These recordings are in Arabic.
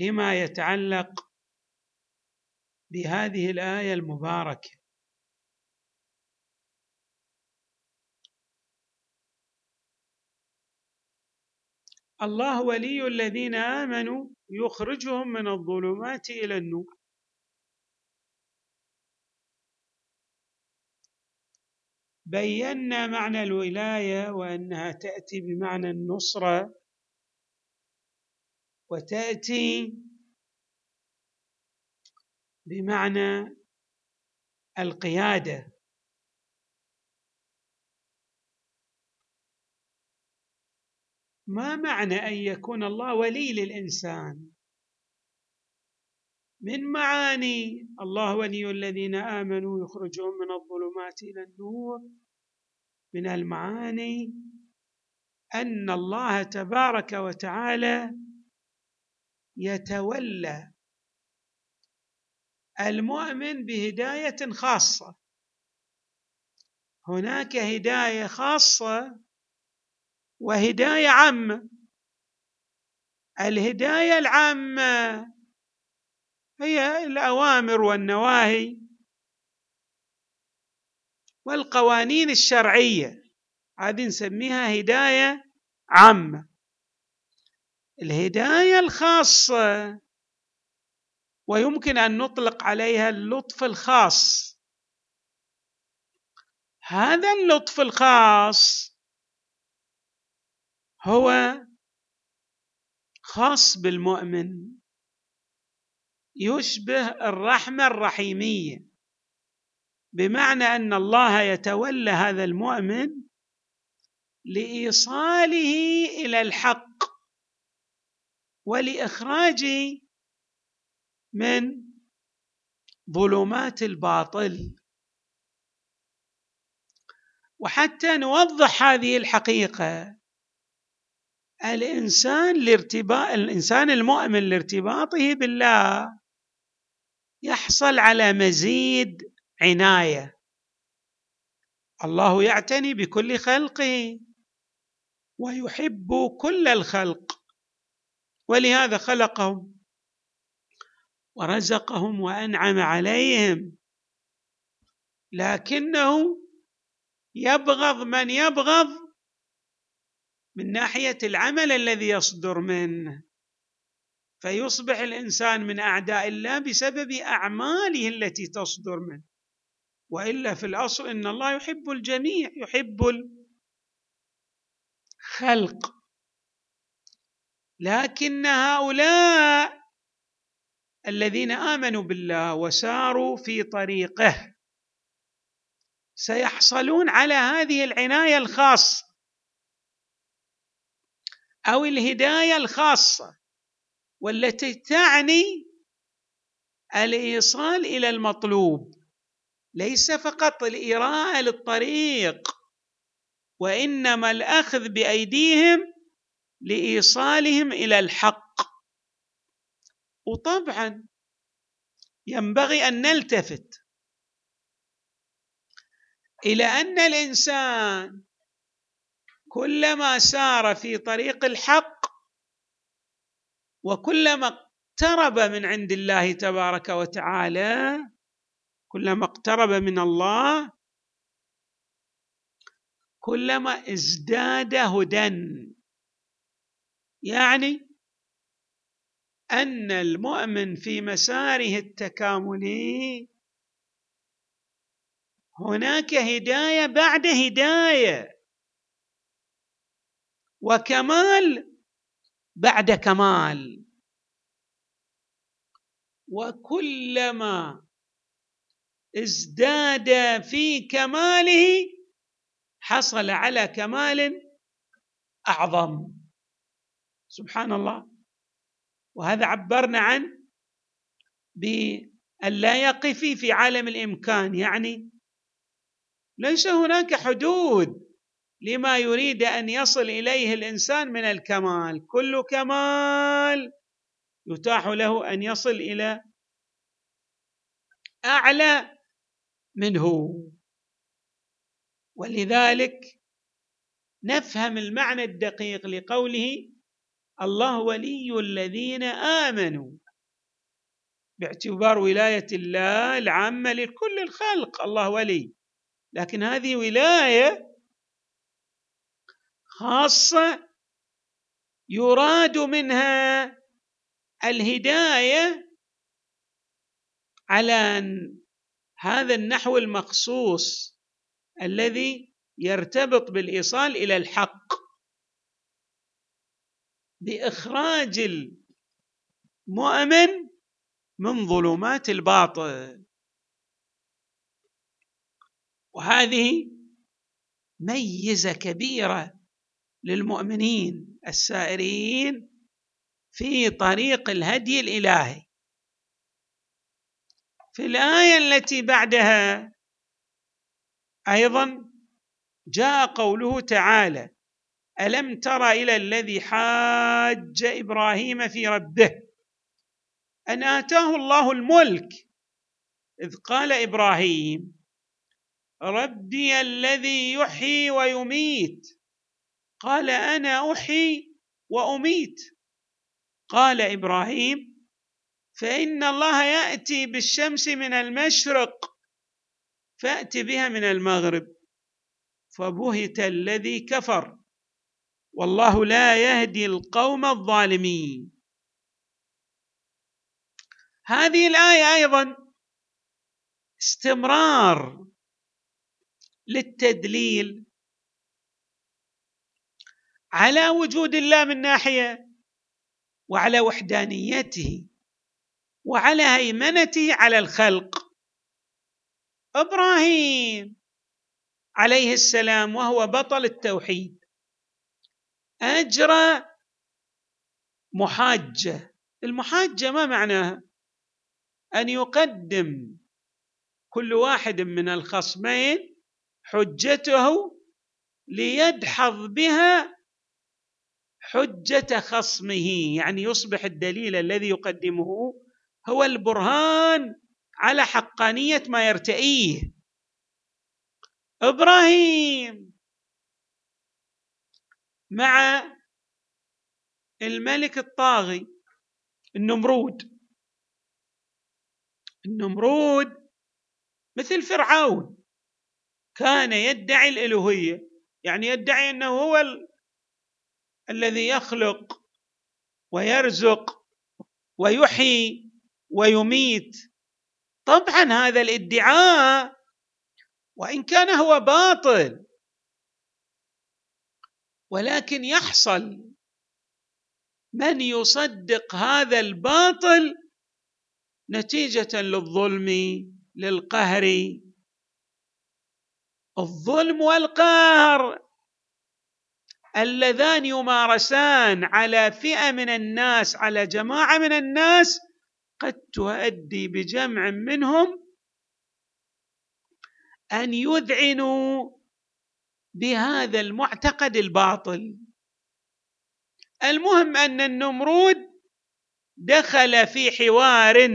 لما يتعلق بهذه الآية المباركة. الله ولي الذين آمنوا يخرجهم من الظلمات إلى النور. بينا معنى الولاية وأنها تأتي بمعنى النصرة. وتأتي بمعنى القيادة. ما معنى أن يكون الله ولي للإنسان؟ من معاني الله ولي الذين آمنوا يخرجهم من الظلمات إلى النور. من المعاني أن الله تبارك وتعالى يتولى المؤمن بهداية خاصة. هناك هداية خاصة وهداية عامة. الهداية العامة هي الأوامر والنواهي والقوانين الشرعية. هذه نسميها هداية عامة. الهداية الخاصة. ويمكن أن نطلق عليها اللطف الخاص. هذا اللطف الخاص هو خاص بالمؤمن. يشبه الرحمة الرحيمية. بمعنى أن الله يتولى هذا المؤمن لإيصاله إلى الحق. ولاخراجه من ظلمات الباطل. وحتى نوضح هذه الحقيقة الإنسان لارتباط الإنسان المؤمن لارتباطه بالله يحصل على مزيد عناية. الله يعتني بكل خلقه ويحب كل الخلق. ولهذا خلقهم ورزقهم وأنعم عليهم. لكنه يبغض من يبغض من ناحية العمل الذي يصدر منه. فيصبح الإنسان من أعداء الله بسبب أعماله التي تصدر منه. وإلا في الأصل إن الله يحب الجميع يحب الخلق. لكن هؤلاء الذين آمنوا بالله وساروا في طريقه سيحصلون على هذه العناية الخاصة أو الهداية الخاصة والتي تعني الإيصال إلى المطلوب ليس فقط الاراءه للطريق وإنما الأخذ بأيديهم لإيصالهم إلى الحق. وطبعا ينبغي أن نلتفت إلى أن الإنسان كلما سار في طريق الحق وكلما اقترب من عند الله تبارك وتعالى كلما اقترب من الله كلما ازداد هدى. يعني أن المؤمن في مساره التكاملي هناك هداية بعد هداية. وكمال بعد كمال. وكلما ازداد في كماله حصل على كمال أعظم. سبحان الله. وهذا عبرنا عن بأن لا يقف في عالم الإمكان. يعني ليس هناك حدود لما يريد أن يصل إليه الإنسان من الكمال. كل كمال يتاح له أن يصل إلى أعلى منه. ولذلك نفهم المعنى الدقيق لقوله الله ولي الذين آمنوا. باعتبار ولاية الله العامة لكل الخلق الله ولي. لكن هذه ولاية خاصة يراد منها الهداية على هذا النحو المخصوص الذي يرتبط بالإيصال إلى الحق. بإخراج المؤمن من ظلمات الباطل. وهذه ميزة كبيرة للمؤمنين السائرين في طريق الهدي الإلهي. في الآية التي بعدها أيضا جاء قوله تعالى ألم تر إلى الذي حاج إبراهيم في ربه أن آتاه الله الملك إذ قال إبراهيم ربي الذي يحيي ويميت. قال أنا أحيي وأميت. قال إبراهيم فإن الله يأتي بالشمس من المشرق فأت بها من المغرب. فبهت الذي كفر. والله لا يهدي القوم الظالمين. هذه الآية أيضا استمرار للتدليل على وجود الله من ناحية وعلى وحدانيته وعلى هيمنته على الخلق. إبراهيم عليه السلام وهو بطل التوحيد اجرى محاجة. المحاجة ما معناها أن يقدم كل واحد من الخصمين حجته ليدحض بها حجة خصمه. يعني يصبح الدليل الذي يقدمه هو البرهان على حقانية ما يرتئيه. إبراهيم! مع الملك الطاغي النمرود. النمرود مثل فرعون كان يدعي الالوهيه يعني يدعي أنه هو ال... الذي يخلق ويرزق ويحيي ويميت. طبعا هذا الادعاء وإن كان هو باطل ولكن يحصل من يصدق هذا الباطل نتيجة للظلم للقهر. الظلم والقهر اللذان يمارسان على فئة من الناس على جماعة من الناس قد تؤدي بجمع منهم أن يذعنوا بهذا المعتقد الباطل. المهم أن النمرود دخل في حوار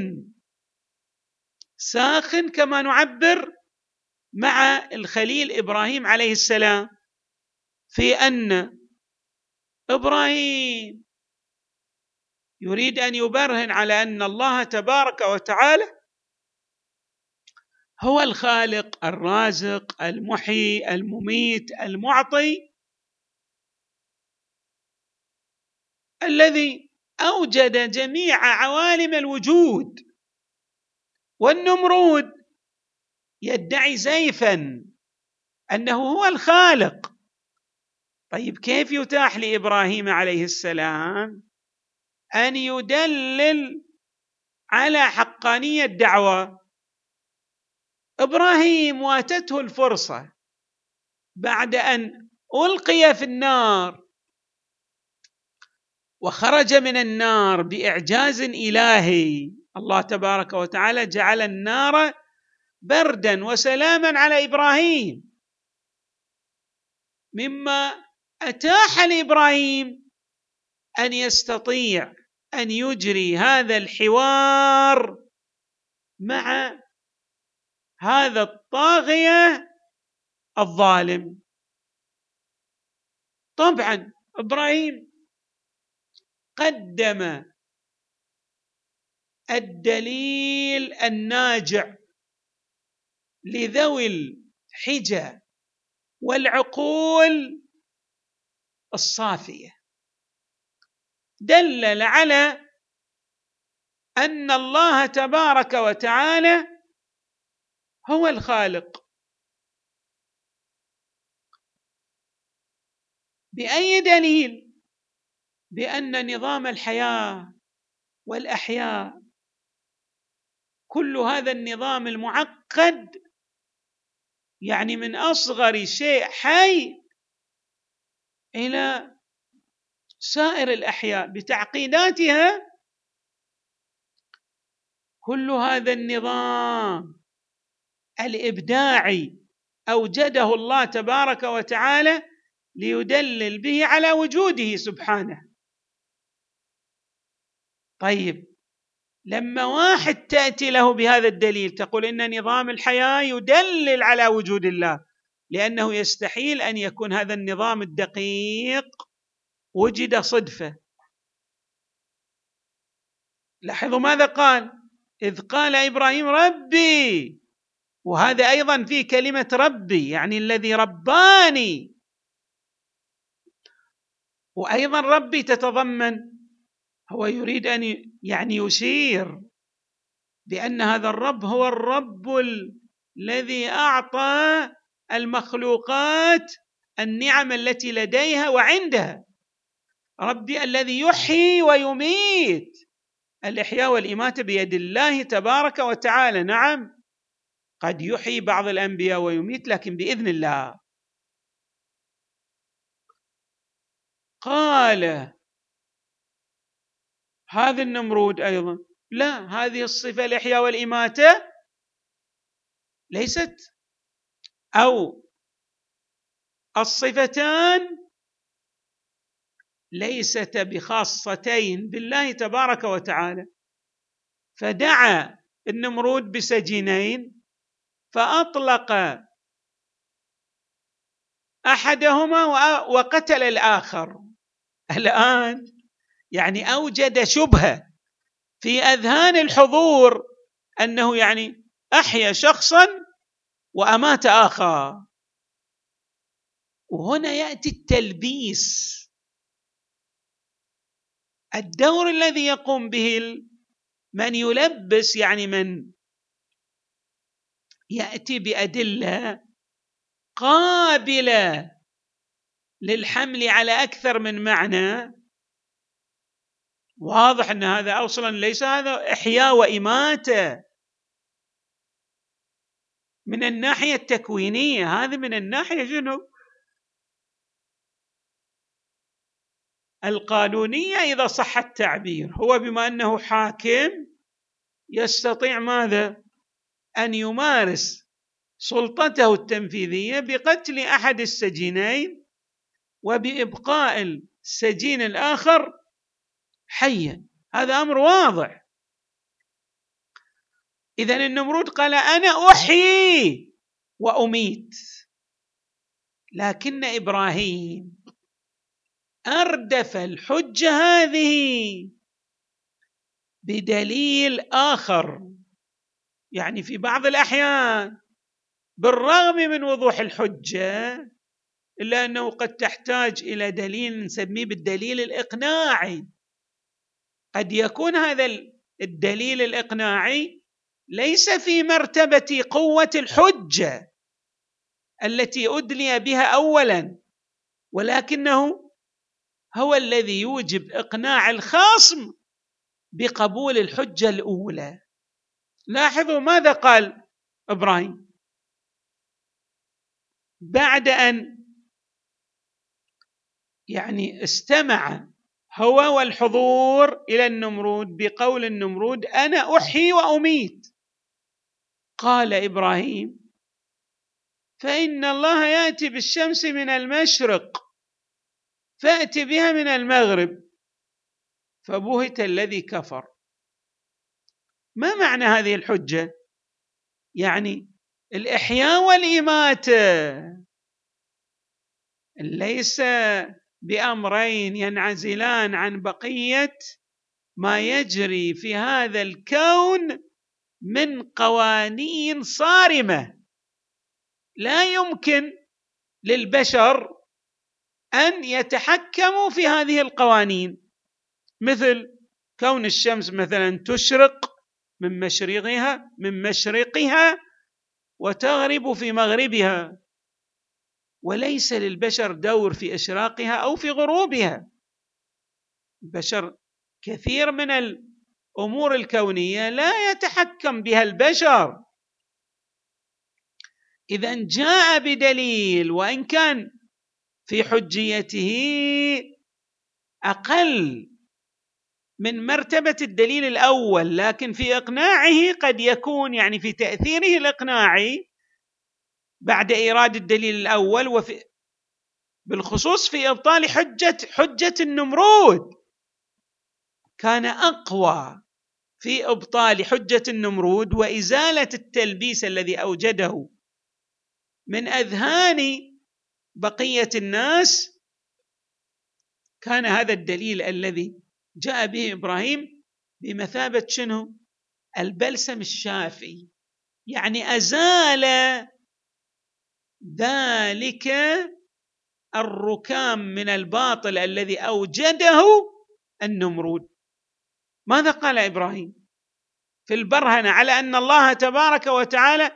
ساخن كما نعبر مع الخليل إبراهيم عليه السلام في أن إبراهيم يريد أن يبرهن على أن الله تبارك وتعالى هو الخالق الرازق المحيي المميت المعطي. الذي أوجد جميع عوالم الوجود والنمرود. يدعي زيفا أنه هو الخالق. طيب كيف يتاح لإبراهيم عليه السلام أن يدلل على حقانية دعوه إبراهيم واتته الفرصة بعد أن ألقي في النار وخرج من النار بإعجاز إلهي. الله تبارك وتعالى جعل النار بردا وسلاما على إبراهيم. مما أتاح لإبراهيم أن يستطيع أن يجري هذا الحوار مع هذا الطاغية الظالم. طبعا إبراهيم قدم الدليل الناجع لذوي الحجة والعقول الصافية. دلل على أن الله تبارك وتعالى هو الخالق. بأي دليل؟ بأن نظام الحياة والأحياء كل هذا النظام المعقد يعني من أصغر شيء حي إلى سائر الأحياء. بتعقيداتها كل هذا النظام الإبداعي أوجده الله تبارك وتعالى ليدلل به على وجوده سبحانه. طيب لما واحد تأتي له بهذا الدليل تقول إن نظام الحياة يدلل على وجود الله لأنه يستحيل أن يكون هذا النظام الدقيق وجد صدفة. لاحظوا ماذا قال؟ إذ قال إبراهيم ربي وهذا أيضا في كلمة ربي يعني الذي رباني. وأيضا ربي تتضمن هو يريد أن يعني يشير بأن هذا الرب هو الرب الذي أعطى المخلوقات النعم التي لديها وعندها. ربي الذي يحيي ويميت. الإحياء والإماتة بيد الله تبارك وتعالى. نعم. قد يحيي بعض الأنبياء ويميت لكن بإذن الله. قال هذا النمرود أيضا. لا هذه الصفة الإحياء والإماتة ليست. أو الصفتان ليست بخاصتين بالله تبارك وتعالى. فدعا النمرود بسجينين. فأطلق أحدهما وقتل الآخر. الآن يعني أوجد شبهة في أذهان الحضور أنه يعني أحيا شخصا وأمات آخر. وهنا يأتي التلبيس. الدور الذي يقوم به من يلبس يعني من يأتي بأدلة قابلة للحمل على أكثر من معنى. واضح أن هذا أصلا ليس هذا إحياء وإماتة من الناحية التكوينية. هذه من الناحية شنو؟ القانونية إذا صح التعبير. هو بما أنه حاكم يستطيع ماذا؟ أن يمارس سلطته التنفيذية بقتل أحد السجينين وبإبقاء السجين الآخر حيا. هذا أمر واضح. اذا النمرود قال أنا أحيي وأميت. لكن إبراهيم أردف الحجة هذه بدليل آخر. يعني في بعض الأحيان بالرغم من وضوح الحجة إلا أنه قد تحتاج إلى دليل نسميه بالدليل الإقناعي. قد يكون هذا الدليل الإقناعي ليس في مرتبة قوة الحجة التي أدلي بها اولا ولكنه هو الذي يوجب إقناع الخصم بقبول الحجة الأولى. لاحظوا ماذا قال إبراهيم؟ بعد أن يعني استمع هو والحضور إلى النمرود بقول النمرود أنا أحيي وأميت. قال إبراهيم فإن الله يأتي بالشمس من المشرق فات بها من المغرب. فبهت الذي كفر. ما معنى هذه الحجة؟ يعني الإحياء والاماته ليس بأمرين ينعزلان عن بقية ما يجري في هذا الكون من قوانين صارمة. لا يمكن للبشر أن يتحكموا في هذه القوانين. مثل كون الشمس مثلا تشرق من مشرقها من مشرقها وتغرب في مغربها. وليس للبشر دور في أشراقها أو في غروبها. البشر كثير من الأمور الكونية لا يتحكم بها البشر. إذا جاء بدليل وإن كان في حجيته أقل من مرتبة الدليل الأول لكن في إقناعه قد يكون يعني في تأثيره الإقناعي بعد إيراد الدليل الأول وفي بالخصوص في إبطال حجة حجة النمرود. كان أقوى في إبطال حجة النمرود وإزالة التلبيس الذي أوجده من أذهان بقية الناس كان هذا الدليل الذي جاء به إبراهيم بمثابة شنو؟ البلسم الشافي يعني أزال ذلك الركام من الباطل الذي أوجده النمرود. ماذا قال إبراهيم؟ في البرهنة على أن الله تبارك وتعالى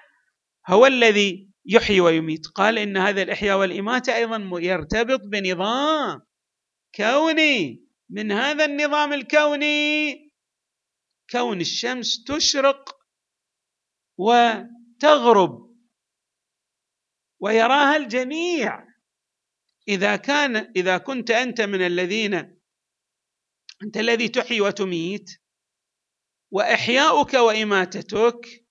هو الذي يحيي ويميت. قال إن هذا الإحياء والإماتة أيضا يرتبط بنظام كوني. من هذا النظام الكوني كون الشمس تشرق وتغرب ويراها الجميع. إذا كان إذا كنت أنت من الذين أنت الذي تحيي وتميت وإحياؤك وإماتتك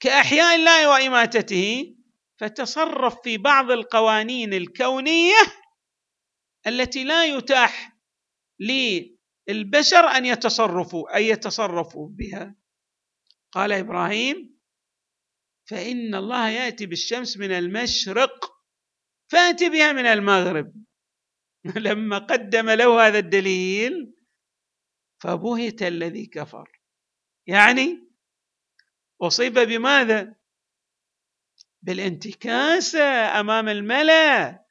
كأحياء الله وإماتته فتصرف في بعض القوانين الكونية التي لا يتاح للبشر أن يتصرفوا ان يتصرفوا بها. قال إبراهيم فإن الله يأتي بالشمس من المشرق فات بها من المغرب. لما قدم له هذا الدليل فبهت الذي كفر. يعني أصيب بماذا؟ بالانتكاسة أمام الملأ.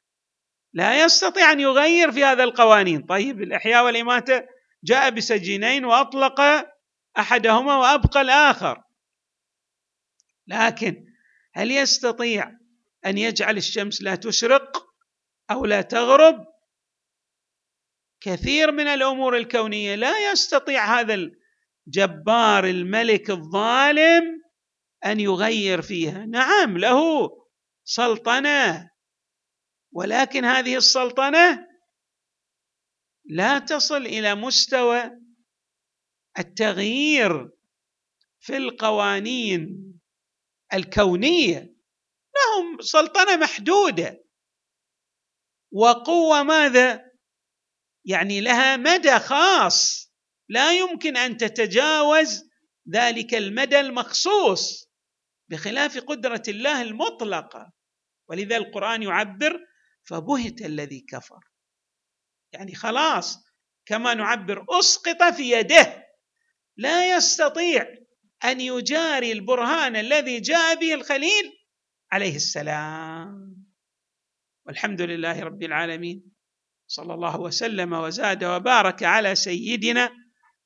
لا يستطيع أن يغير في هذا القوانين. طيب الإحياء والإماتة جاء بسجينين وأطلق أحدهما وأبقى الآخر. لكن هل يستطيع أن يجعل الشمس لا تشرق أو لا تغرب؟ كثير من الأمور الكونية لا يستطيع هذا الجبار الملك الظالم أن يغير فيها. نعم له سلطنة. ولكن هذه السلطنة لا تصل إلى مستوى التغيير في القوانين الكونية. لهم سلطنة محدودة. وقوة ماذا؟ يعني لها مدى خاص. لا يمكن أن تتجاوز ذلك المدى المخصوص بخلاف قدرة الله المطلقة. ولذا القرآن يعبر فبهت الذي كفر. يعني خلاص كما نعبر أسقط في يده. لا يستطيع أن يجاري البرهان الذي جاء به الخليل عليه السلام. والحمد لله رب العالمين. صلى الله وسلم وزاد وبارك على سيدنا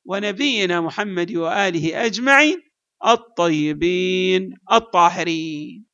ونبينا محمد وآله أجمعين الطيبين الطاهرين.